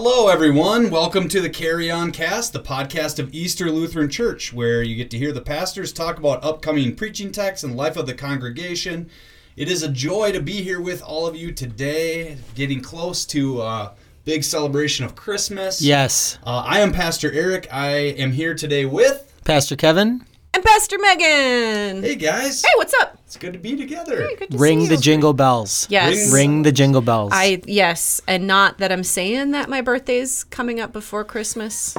Hello, everyone. Welcome to the Carry On Cast, the podcast of Easter Lutheran Church, where you get to hear the pastors talk about upcoming preaching texts and life of the congregation. It is a joy to be here with all of you today, getting close to a big celebration of Christmas. Yes. Uh, I am Pastor Erik. I am here today with. Pastor Kevin, And Pastor Megan. Hey, guys. Hey, what's up? It's good to be together. Good to ring see the you. jingle bells. Yes. Ring the jingle bells. I yes, and not that I'm saying that my birthday's coming up before Christmas,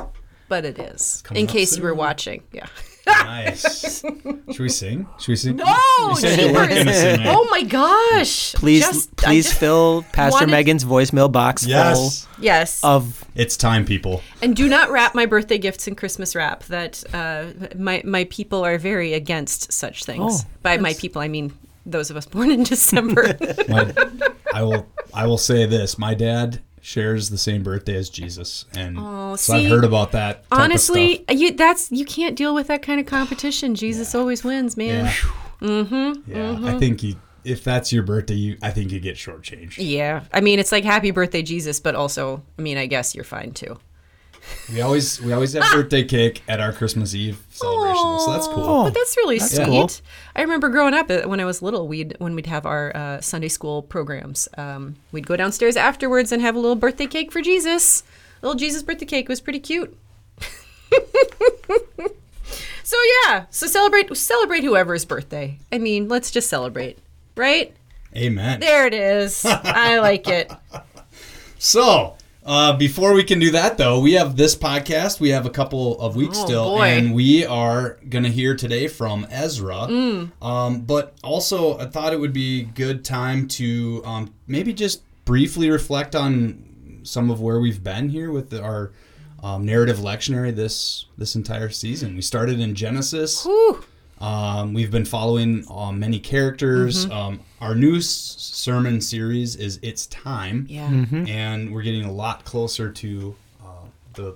but it is. coming In up case you were watching. Yeah. Nice. Should we sing? Should we sing? No, You said you weren't gonna sing. Oh my gosh. please, Just- please just fill Pastor wanted- Megan's voicemail box Yes. Yes. of. It's time, people. and do not wrap my birthday gifts in Christmas wrap. That uh, my my people are very against such things. Oh, By my people, I mean those of us born in December. My, I will. I will say this: my dad shares the same birthday as Jesus, and Oh, so I've heard about that. Honestly, you that's you can't deal with that kind of competition. Jesus always wins, man. yeah, mm-hmm, yeah. I think you, if that's your birthday, you, I think you get shortchanged. Yeah. I mean, it's like happy birthday, Jesus, but also, I mean, I guess you're fine too. We always, we always have birthday cake at our Christmas Eve celebration, so that's cool. Oh. But that's really That's sweet. cool. I remember growing up uh, when I was little, we'd when we'd have our uh, Sunday school programs, um, we'd go downstairs afterwards and have a little birthday cake for Jesus. Little Jesus birthday cake was pretty cute. so yeah, so celebrate celebrate whoever's birthday. I mean, let's just celebrate, right? Amen. There it is. I like it. So, uh, before we can do that, though, we have this podcast. We have a couple of weeks Oh, still, boy. and we are going to hear today from Ezra. Mm. Um, but also, I thought it would be good time to um, maybe just briefly reflect on some of where we've been here with the, our um, narrative lectionary this this entire season. We started in Genesis. Whew. Um, we've been following um, many characters. Mm-hmm. Um, our new s- sermon series is "It's Time." Yeah. and we're getting a lot closer to uh, the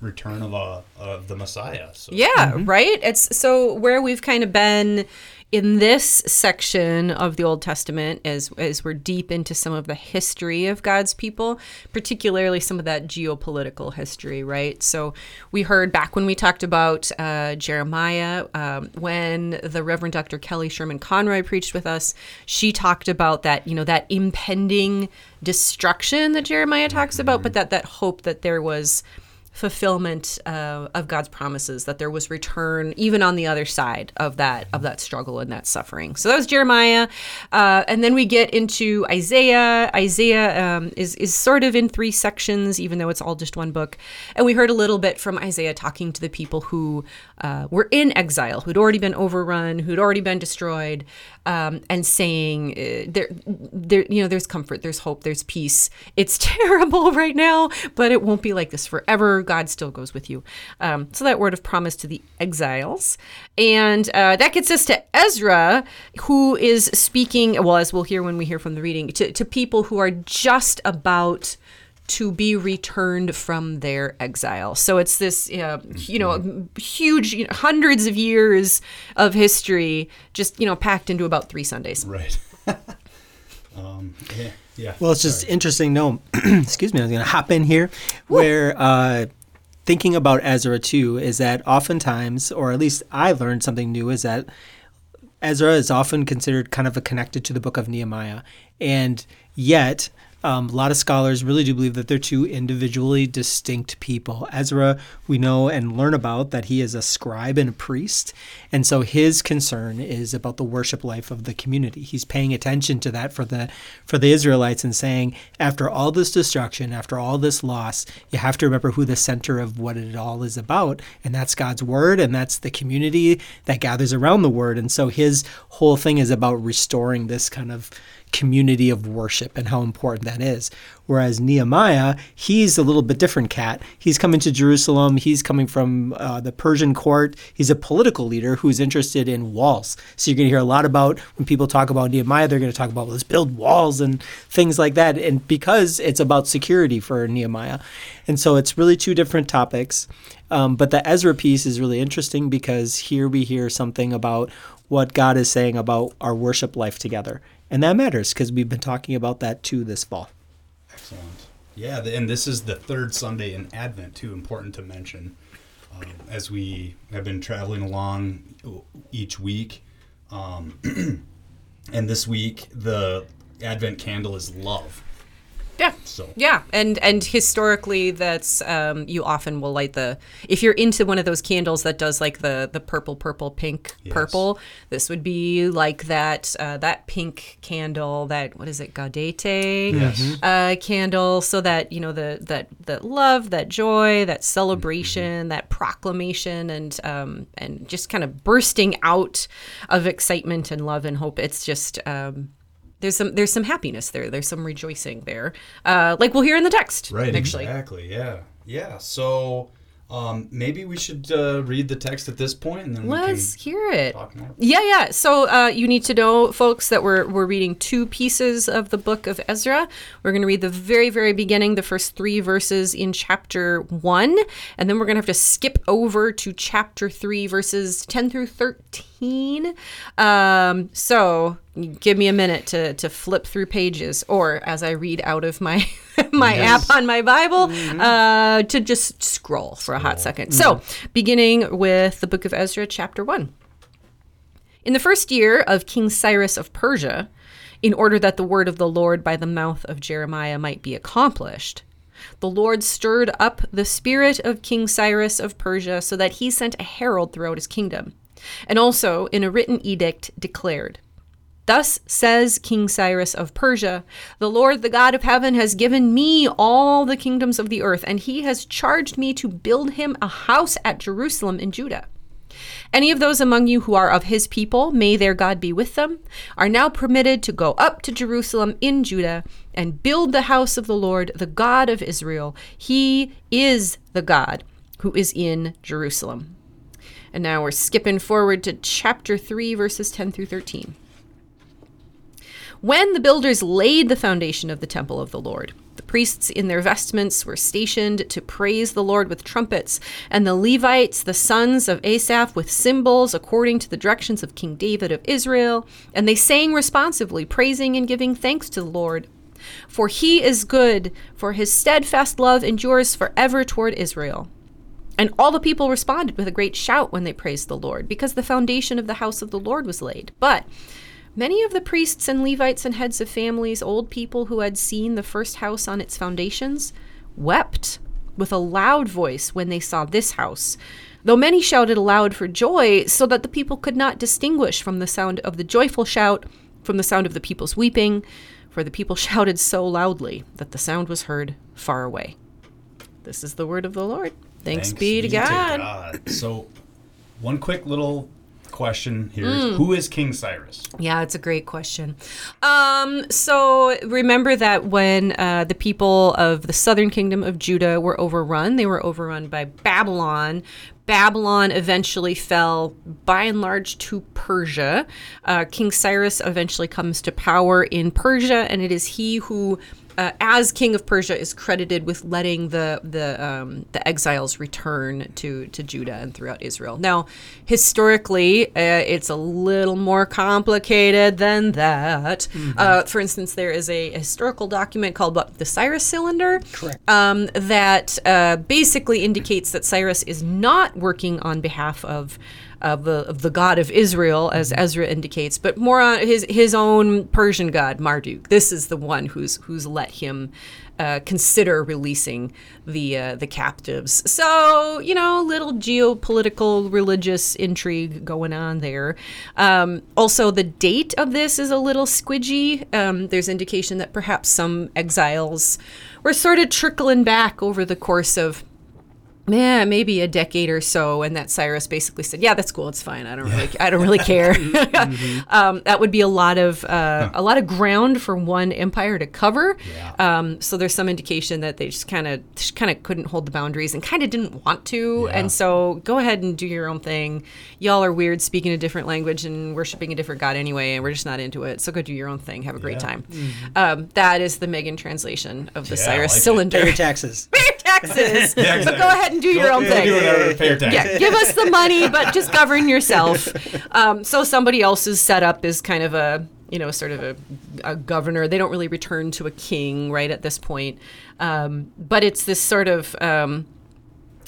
return of uh, of the Messiah. So. Yeah, right? It's so where we've kind of been in this section of the Old Testament as as we're deep into some of the history of God's people, particularly some of that geopolitical history, right? So we heard back when we talked about uh, Jeremiah, um, when the Reverend Dr. Kelly Sherman Conroy preached with us, she talked about that, you know, that impending destruction that Jeremiah talks about, but that that hope that there was fulfillment uh, of God's promises that there was return even on the other side of that of that struggle and that suffering. So that was Jeremiah, uh, and then we get into Isaiah. Isaiah um, is is sort of in three sections, even though it's all just one book. And we heard a little bit from Isaiah talking to the people who uh, were in exile, who'd already been overrun, who'd already been destroyed, um, and saying uh, there, there, you know, there's comfort, there's hope, there's peace. It's terrible right now, but it won't be like this forever. God still goes with you. Um, so that word of promise to the exiles, and uh, that gets us to Ezra, who is speaking. Well, as we'll hear when we hear from the reading, to, to people who are just about to be returned from their exile. So it's this, uh, you know, huge, you know, hundreds of years of history, just you know, packed into about three Sundays. Right. um, yeah. Yeah. Well, it's just interesting. No, excuse me. I was going to hop in here where uh, thinking about Ezra too is that oftentimes, or at least I learned something new, is that Ezra is often considered kind of a connected to the book of Nehemiah, and yet um, a lot of scholars really do believe that they're two individually distinct people. Ezra, we know and learn about that he is a scribe and a priest, and so his concern is about the worship life of the community. He's paying attention to that for the for the Israelites and saying, after all this destruction, after all this loss, you have to remember who the center of what it all is about, and that's God's word, and that's the community that gathers around the word. And so his whole thing is about restoring this kind of community of worship and how important that is. Whereas Nehemiah, he's a little bit different cat. He's coming to Jerusalem. He's coming from uh, the Persian court. He's a political leader who's interested in walls. So you're going to hear a lot about when people talk about Nehemiah, they're going to talk about let's build walls and things like that. And because it's about security for Nehemiah. And so it's really two different topics. Um, but the Ezra piece is really interesting because here we hear something about what God is saying about our worship life together. And that matters because we've been talking about that too this fall. Excellent. Yeah, and this is the third Sunday in Advent, too. Important to mention, um, as we have been traveling along each week. Um, and this week, the Advent candle is love. Yeah. So Yeah, and and historically, that's um, you often will light the if you're into one of those candles that does like the the purple, purple, pink, Yes. purple. This would be like that uh, that pink candle. That what is it, Gaudete? Yes. Uh, candle, so that you know the that that love, that joy, that celebration, that proclamation, and um, and just kind of bursting out of excitement and love and hope. It's just. Um, there's some there's some happiness there. There's some rejoicing there, uh, like we'll hear in the text. Right, actually. exactly. Yeah, yeah. So um, maybe we should uh, read the text at this point, and then Let's hear it. Yeah, yeah. So uh, you need to know, folks, that we're we're reading two pieces of the book of Ezra. We're going to read the very, very beginning, the first three verses in chapter one, and then we're going to have to skip over to chapter three, verses ten through thirteen. Um, so give me a minute to to flip through pages, or as I read out of my my app on my Bible, uh, to just scroll for a hot second. So beginning with the book of Ezra, chapter one. In the first year of King Cyrus of Persia, in order that the word of the Lord by the mouth of Jeremiah might be accomplished, the Lord stirred up the spirit of King Cyrus of Persia so that he sent a herald throughout his kingdom, and also in a written edict declared, Thus says King Cyrus of Persia The Lord, the God of heaven, has given me all the kingdoms of the earth, and he has charged me to build him a house at Jerusalem in Judah. Any of those among you who are of his people, may their God be with them, are now permitted to go up to Jerusalem in Judah and build the house of the Lord, the God of Israel. He is the God who is in Jerusalem. And now we're skipping forward to chapter 3, verses 10 through 13. When the builders laid the foundation of the temple of the Lord, the priests in their vestments were stationed to praise the Lord with trumpets, and the Levites, the sons of Asaph, with cymbals according to the directions of King David of Israel, and they sang responsively, praising and giving thanks to the Lord. For he is good, for his steadfast love endures forever toward Israel. And all the people responded with a great shout when they praised the Lord, because the foundation of the house of the Lord was laid. But Many of the priests and Levites and heads of families, old people who had seen the first house on its foundations, wept with a loud voice when they saw this house, though many shouted aloud for joy, so that the people could not distinguish from the sound of the joyful shout from the sound of the people's weeping, for the people shouted so loudly that the sound was heard far away. This is the word of the Lord. Thanks, be to God. God. So, one quick little question here: Mm. Who is King Cyrus? Yeah, it's a great question. Um, so remember that when uh, the people of the southern kingdom of Judah were overrun, they were overrun by Babylon. Babylon eventually fell by and large to Persia. Uh, King Cyrus eventually comes to power in Persia, and it is he who uh, as king of Persia, is credited with letting the the um, the exiles return to to Judah and throughout Israel. Now, historically, uh, it's a little more complicated than that. Uh, for instance, there is a historical document called what, the Cyrus Cylinder, um, that uh, basically indicates that Cyrus is not working on behalf of. Of the, of the God of Israel, as Ezra indicates, but more on his his own Persian god Marduk. This is the one who's who's let him uh, consider releasing the uh, the captives. So you know, a little geopolitical religious intrigue going on there. Um, also, the date of this is a little squidgy. Um, there's indication that perhaps some exiles were sort of trickling back over the course of yeah, maybe a decade or so, and that Cyrus basically said, "Yeah, that's cool. It's fine. I don't really, I don't really care." um, that would be a lot of uh, a lot of ground for one empire to cover. Yeah. Um, so there's some indication that they just kind of, kind of couldn't hold the boundaries and kind of didn't want to. Yeah. And so go ahead and do your own thing. Y'all are weird, speaking a different language and worshiping a different god anyway, and we're just not into it. So go do your own thing. Have a great Yeah. time. Um, that is the Megan translation of the Yeah, Cyrus like cylinder. Pay your taxes. Pay your taxes. Yeah, But go ahead and do your own thing. Do whatever. Pay your taxes. Yeah, give us the money, but just govern yourself. Um, so somebody else's setup is kind of a you know, sort of a, a governor. They don't really return to a king, right, at this point. Um, but it's this sort of. Um,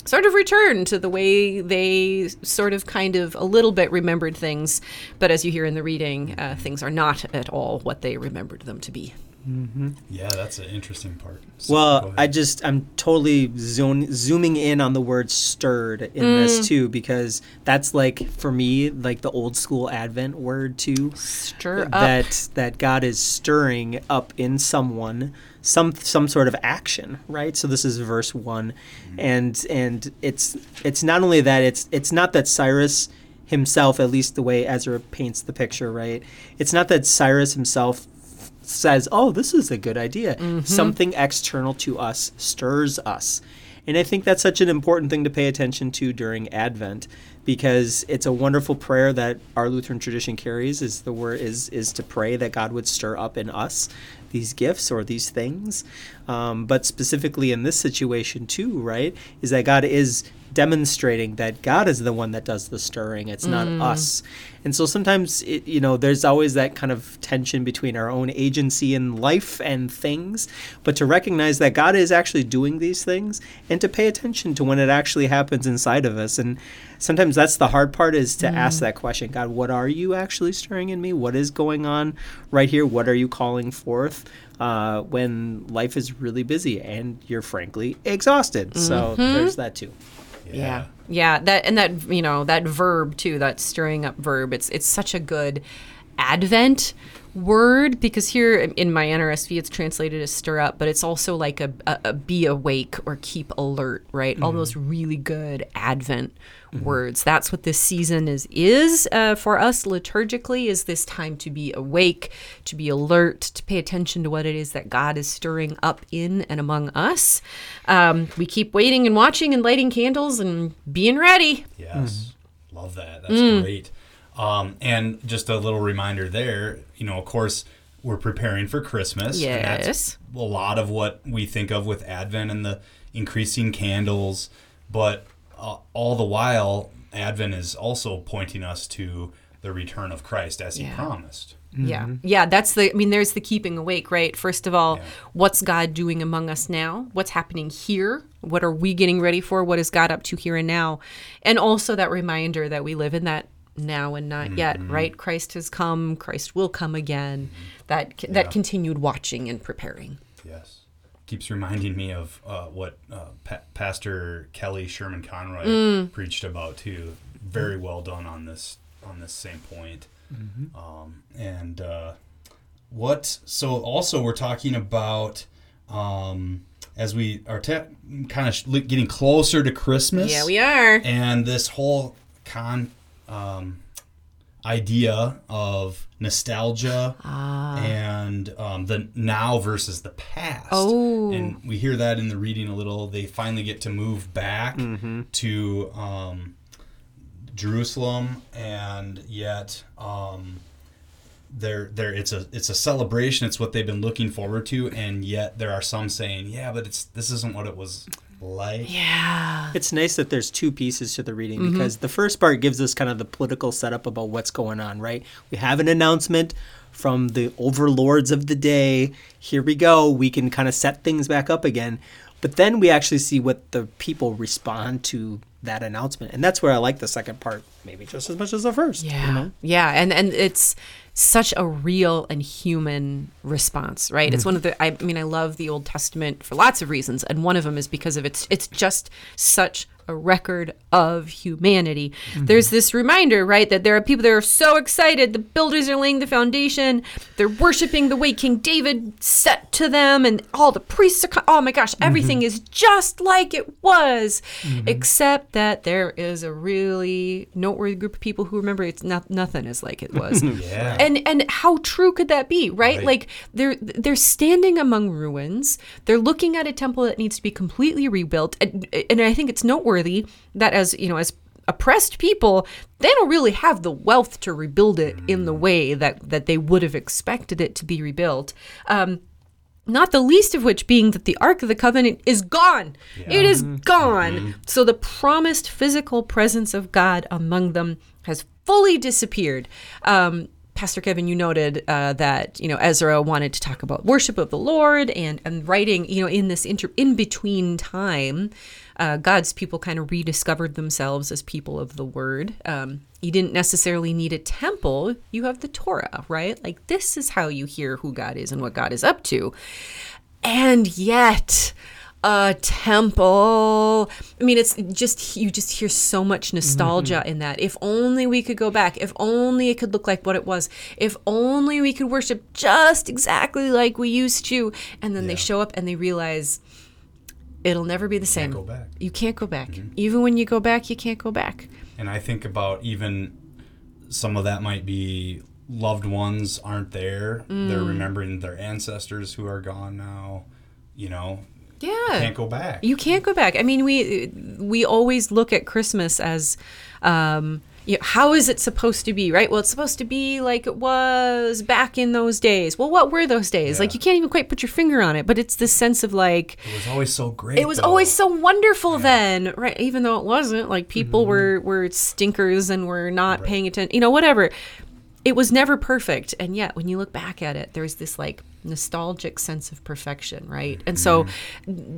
sort of return to the way they sort of kind of a little bit remembered things but as you hear in the reading uh, things are not at all what they remembered them to be Mm-hmm. Yeah, that's an interesting part. So, Well. I just I'm totally zone, zooming in on the word stirred in this mm. too because that's like for me like the old school Advent word too. stir up That that God is stirring up in someone some some sort of action, right? So this is verse one, mm-hmm. and and it's it's not only that it's it's not that Cyrus himself, at least the way Ezra paints the picture, right? It's not that Cyrus himself says, "Oh, this is a good idea." Something external to us stirs us. And I think that's such an important thing to pay attention to during Advent because it's a wonderful prayer that our Lutheran tradition carries is the word is is to pray that God would stir up in us these gifts or these things. Um, but specifically in this situation too, right, is that God is demonstrating that God is the one that does the stirring. It's not mm. us. And so sometimes, it, you know, there's always that kind of tension between our own agency in life and things, but to recognize that God is actually doing these things and to pay attention to when it actually happens inside of us. And sometimes that's the hard part is to ask mm. that question God, what are you actually stirring in me? What is going on right here? What are you calling forth? Uh, when life is really busy and you're frankly exhausted. So there's mm-hmm. that too. Yeah. Yeah. That and that you know that verb too that stirring up verb it's it's such a good advent word because here in my NRSV it's translated as stir up but it's also like a, a, a be awake or keep alert right? All those really good advent words. That's what this season is is uh, for us liturgically is this time to be awake to be alert to pay attention to what it is that God is stirring up in and among us. Um, we keep waiting and watching and lighting candles and being ready. Yes, love that. That's great. Um, and just a little reminder there, you know, of course, we're preparing for Christmas. and Yes. that's a lot of what we think of with Advent and the increasing candles. But uh, all the while, Advent is also pointing us to the return of Christ as he Yeah. promised. Yeah. Yeah. That's the, I mean, there's the keeping awake, right? First of all, Yeah. what's God doing among us now? What's happening here? What are we getting ready for? What is God up to here and now? And also that reminder that we live in that now and not yet, right? Christ has come, Christ will come again. That, that continued watching and preparing. Yes. Keeps reminding me of uh, what uh, pa- Pastor Kelly Sherman Conroy Mm. preached about too. Very well done on this on this same point. Um, and uh, what? So also we're talking about um, as we are te- kind of sh- getting closer to Christmas. Yeah, we are. And this whole con um, idea of nostalgia and um, the now versus the past. Oh. And we hear that in the reading a little. They finally get to move back to um, Jerusalem, and yet. Um, they're, they're, it's a it's a celebration. It's what they've been looking forward to, and yet there are some saying, "Yeah, but it's this isn't what it was like." Yeah. It's nice that there's two pieces to the reading mm-hmm. because the first part gives us kind of the political setup about what's going on, right? We have an announcement from the overlords of the day. Here we go. We can kind of set things back up again. But then we actually see what the people respond to that announcement. And that's where I like the second part, maybe just as much as the first. Yeah. You know? Yeah. And and it's such a real and human response, right? It's mm. one of the I mean, I love the Old Testament for lots of reasons, and one of them is because of its it's just such a record of humanity. There's this reminder, right, that there are people that are so excited. The builders are laying the foundation. They're worshiping the way King David set to them, and all the priests are. Co- oh my gosh, everything mm-hmm. is just like it was, mm-hmm. except that there is a really noteworthy group of people who remember it's not nothing is like it was. Yeah. And and how true could that be, right? Right. Like they're they're standing among ruins. They're looking at a temple that needs to be completely rebuilt. And, and I think it's noteworthy that as, you know, as oppressed people, they don't really have the wealth to rebuild it in the way that that they would have expected it to be rebuilt. Um not the least of which being that the Ark of the Covenant is gone. It is gone. So the promised physical presence of God among them has fully disappeared. Um, Pastor Kevin, you noted uh, that you know Ezra wanted to talk about worship of the Lord and and writing. You know, in this inter- in between time, uh, God's people kind of rediscovered themselves as people of the Word. Um, you didn't necessarily need a temple; you have the Torah, right? Like this is how you hear who God is and what God is up to. And yet, a temple. I mean, it's just, you just hear so much nostalgia Mm-hmm. in that. If only we could go back. If only it could look like what it was. If only we could worship just exactly like we used to. And then they show up and they realize it'll never be the same. go back. You can't go back. Even when you go back, you can't go back. And I think about even some of that might be loved ones aren't there. Mm. They're remembering their ancestors who are gone now. You know, Yeah. You can't go back. You can't go back. I mean, we we always look at Christmas as, um, you know, how is it supposed to be, right? Well, it's supposed to be like it was back in those days. Well, what were those days? Like you can't even quite put your finger on it, but it's this sense of like it was always so great. it was though. always so wonderful then, right? Even though it wasn't, like people were were stinkers and were not paying attention, you know, whatever. It was never perfect, and yet when you look back at it, there's this like nostalgic sense of perfection, right? And so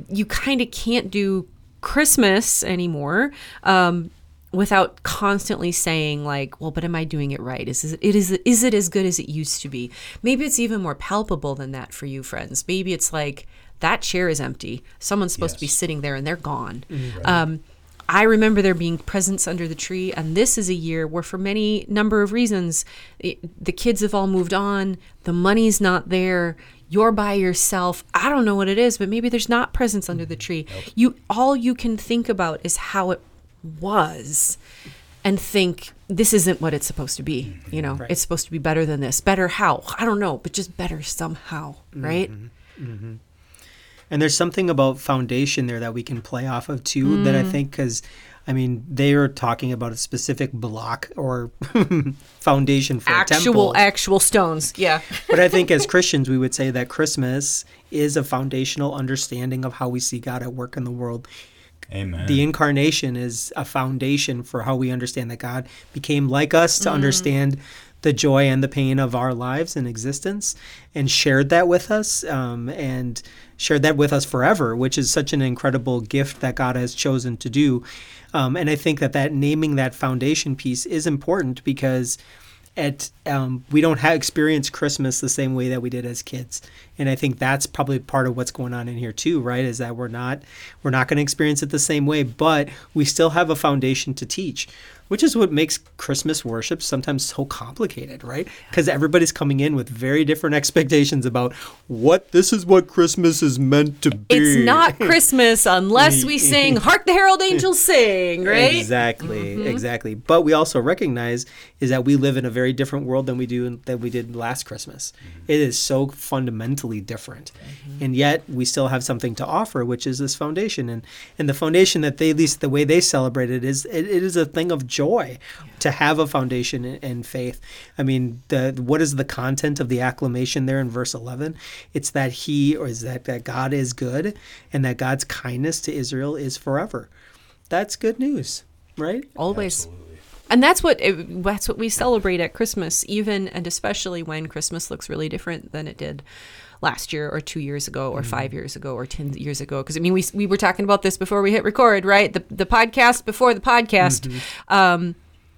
you kind of can't do Christmas anymore. Um, without constantly saying like well but am i doing it right? Is it is is it as good as it used to be? Maybe it's even more palpable than that for you friends. Maybe it's like that chair is empty. Someone's supposed to be sitting there and they're gone. Um, i remember there being presents under the tree and this is a year where for many number of reasons it, the kids have all moved on the money's not there you're by yourself. I don't know what it is but maybe there's not presents under the tree. You all you can think about is how it was and think this isn't what it's supposed to be mm-hmm. you know? It's supposed to be better than this. Better how? I don't know but just better somehow mm-hmm. right? Mm-hmm. And there's something about foundation there that we can play off of too that I Mm. think because I mean they are talking about a specific block or foundation for a actual temple. actual stones yeah. But I think as Christians we would say that Christmas is a foundational understanding of how we see God at work in the world. Amen. The incarnation is a foundation for how we understand that God became like us to understand the joy and the pain of our lives and existence and shared that with us um, and shared that with us forever, which is such an incredible gift that God has chosen to do. Um, and I think that that naming that foundation piece is important because at um, we don't have experience Christmas the same way that we did as kids, and I think that's probably part of what's going on in here too, right? Is that we're not we're not going to experience it the same way, but we still have a foundation to teach, which is what makes Christmas worship sometimes so complicated, right? Because everybody's coming in with very different expectations about what this is what Christmas is meant to be. it's not christmas unless we sing hark the herald angels sing right Exactly, mm-hmm. exactly. But we also recognize is that we live in a very different world than we do than we did last Christmas. Mm-hmm. It is so fundamentally different, mm-hmm. and yet we still have something to offer, which is this foundation. And and the foundation that they, at least the way they celebrate it, is it, it is a thing of joy to have a foundation in, in faith. I mean, the what is the content of the acclamation there in verse eleven? It's that he or is that that God is good, and that God's kindness to Israel is forever that's good news, right? always and that's what it, that's what we celebrate at christmas even and especially when christmas looks really different than it did last year or two years ago or five years ago or 10 years ago. Because i mean we, we were talking about this before we hit record right? The, the podcast before the podcast. Um,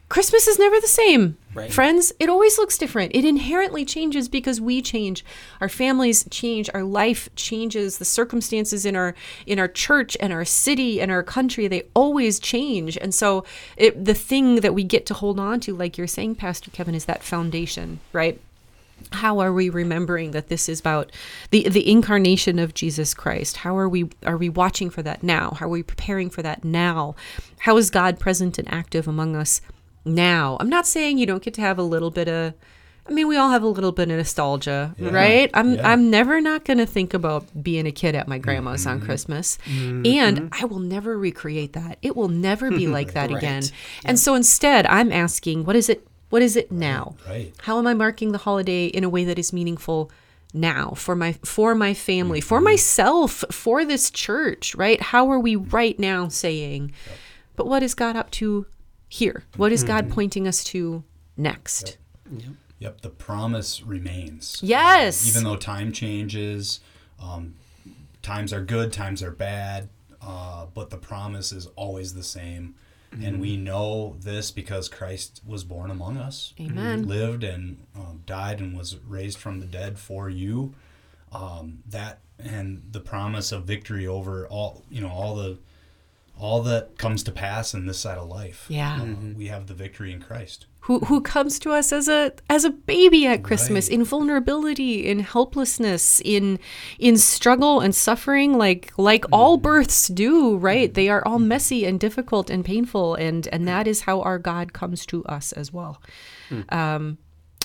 christmas is never the same. Right. friends it always looks different. It inherently changes because we change. Our families change. Our life changes. The circumstances in our in our church and our city and our country they always change. And so it, the thing that we get to hold on to like you're saying pastor kevin is that foundation right how are we remembering that this is about the the incarnation of Jesus Christ? How are we are we watching for that now? How are we preparing for that now? How is God present and active among us now? I'm not saying you don't get to have a little bit of I mean, we all have a little bit of nostalgia, Yeah, right? I'm yeah. I'm never not going to think about being a kid at my grandma's on mm-hmm. Christmas. Mm-hmm. And mm-hmm. I will never recreate that. It will never be like that Right. again. And so instead, I'm asking, what is it what is it now? right. How am I marking the holiday in a way that is meaningful now for my for my family, for myself, for this church, right? How are we right now saying, but what is God up to here? What is God pointing us to next? Yep, the promise remains. Yes. even though time changes, um, times are good, times are bad, uh, but the promise is always the same. And we know this because Christ was born among us, Amen. lived and um, died and was raised from the dead for you. Um, that and the promise of victory over all you know all the all that comes to pass in this side of life. Yeah. Uh, we have the victory in Christ. who who comes to us as a as a baby at Christmas Right. in vulnerability, in helplessness, in in struggle and suffering like like all births do, right? They are all messy and difficult and painful and and that is how our God comes to us as well. Um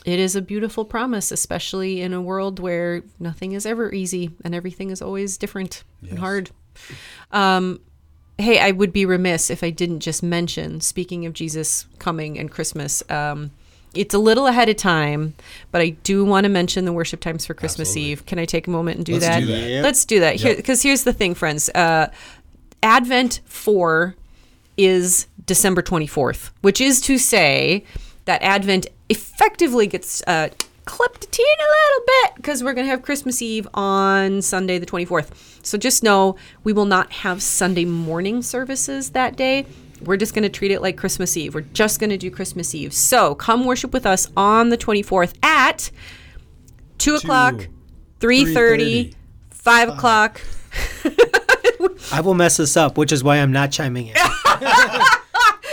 it is a beautiful promise, especially in a world where nothing is ever easy and everything is always different and hard. Um, hey, I would be remiss if I didn't just mention, speaking of Jesus coming and Christmas, um, it's a little ahead of time, but I do want to mention the worship times for Christmas Absolutely. Eve. Can I take a moment and do Let's that? do that. Yep. Let's do that. Yep. Because here's the thing, friends. Uh, Advent 4 is December 24th, which is to say that Advent effectively gets uh, clipped a teeny little bit because we're going to have Christmas Eve on Sunday, the 24th. So just know we will not have Sunday morning services that day. We're just going to treat it like Christmas Eve. We're just going to do Christmas Eve. So come worship with us on the 24th at 2 o'clock, 3.30, 3:30, 5 o'clock. I will mess this up, which is why I'm not chiming in.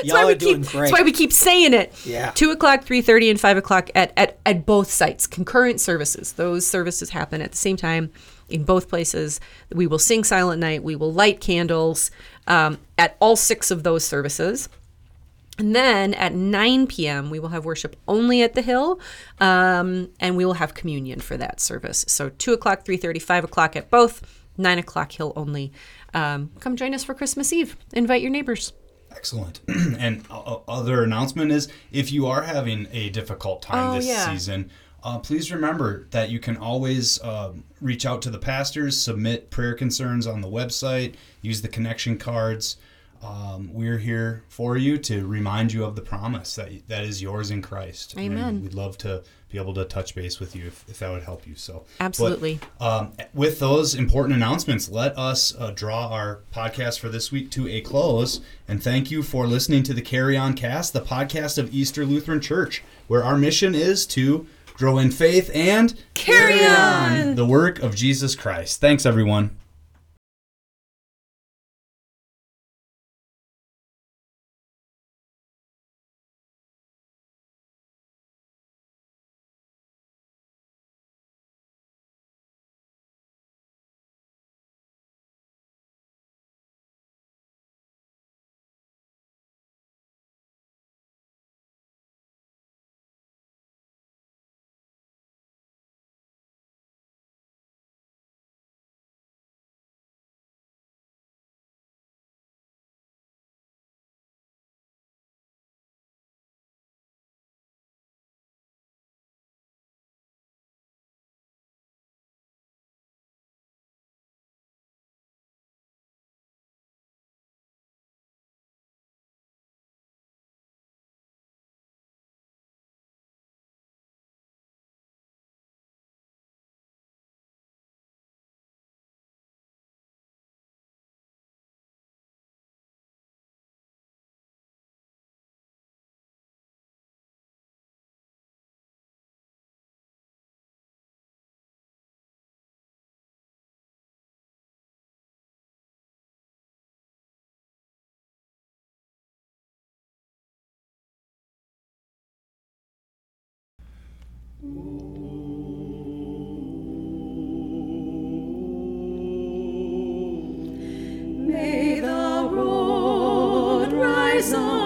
That's why Y'all we are doing keep. great. That's why we keep saying it. Yeah. Two o'clock, three thirty, and five o'clock at, at at both sites. Concurrent services. Those services happen at the same time in both places. We will sing Silent Night. We will light candles um, at all six of those services. And then at 9 p.m., we will have worship only at the Hill, um, and we will have communion for that service. So 2 o'clock, 3.30, 5 o'clock at both, 9 o'clock Hill only. Um, come join us for Christmas Eve. Invite your neighbors. Excellent. and uh, other announcement is if you are having a difficult time Oh, this yeah. season, uh, please remember that you can always um, reach out to the pastors, submit prayer concerns on the website, use the connection cards. Um, we're here for you to remind you of the promise that that is yours in Christ. And Amen. we'd love to be able to touch base with you if, if that would help you. So but, Absolutely. um, with those important announcements, let us uh, draw our podcast for this week to a close. And thank you for listening to the Carry On Cast, the podcast of Easter Lutheran Church, where our mission is to grow in faith and Carry on. the work of Jesus Christ. Thanks, everyone. May the road rise on.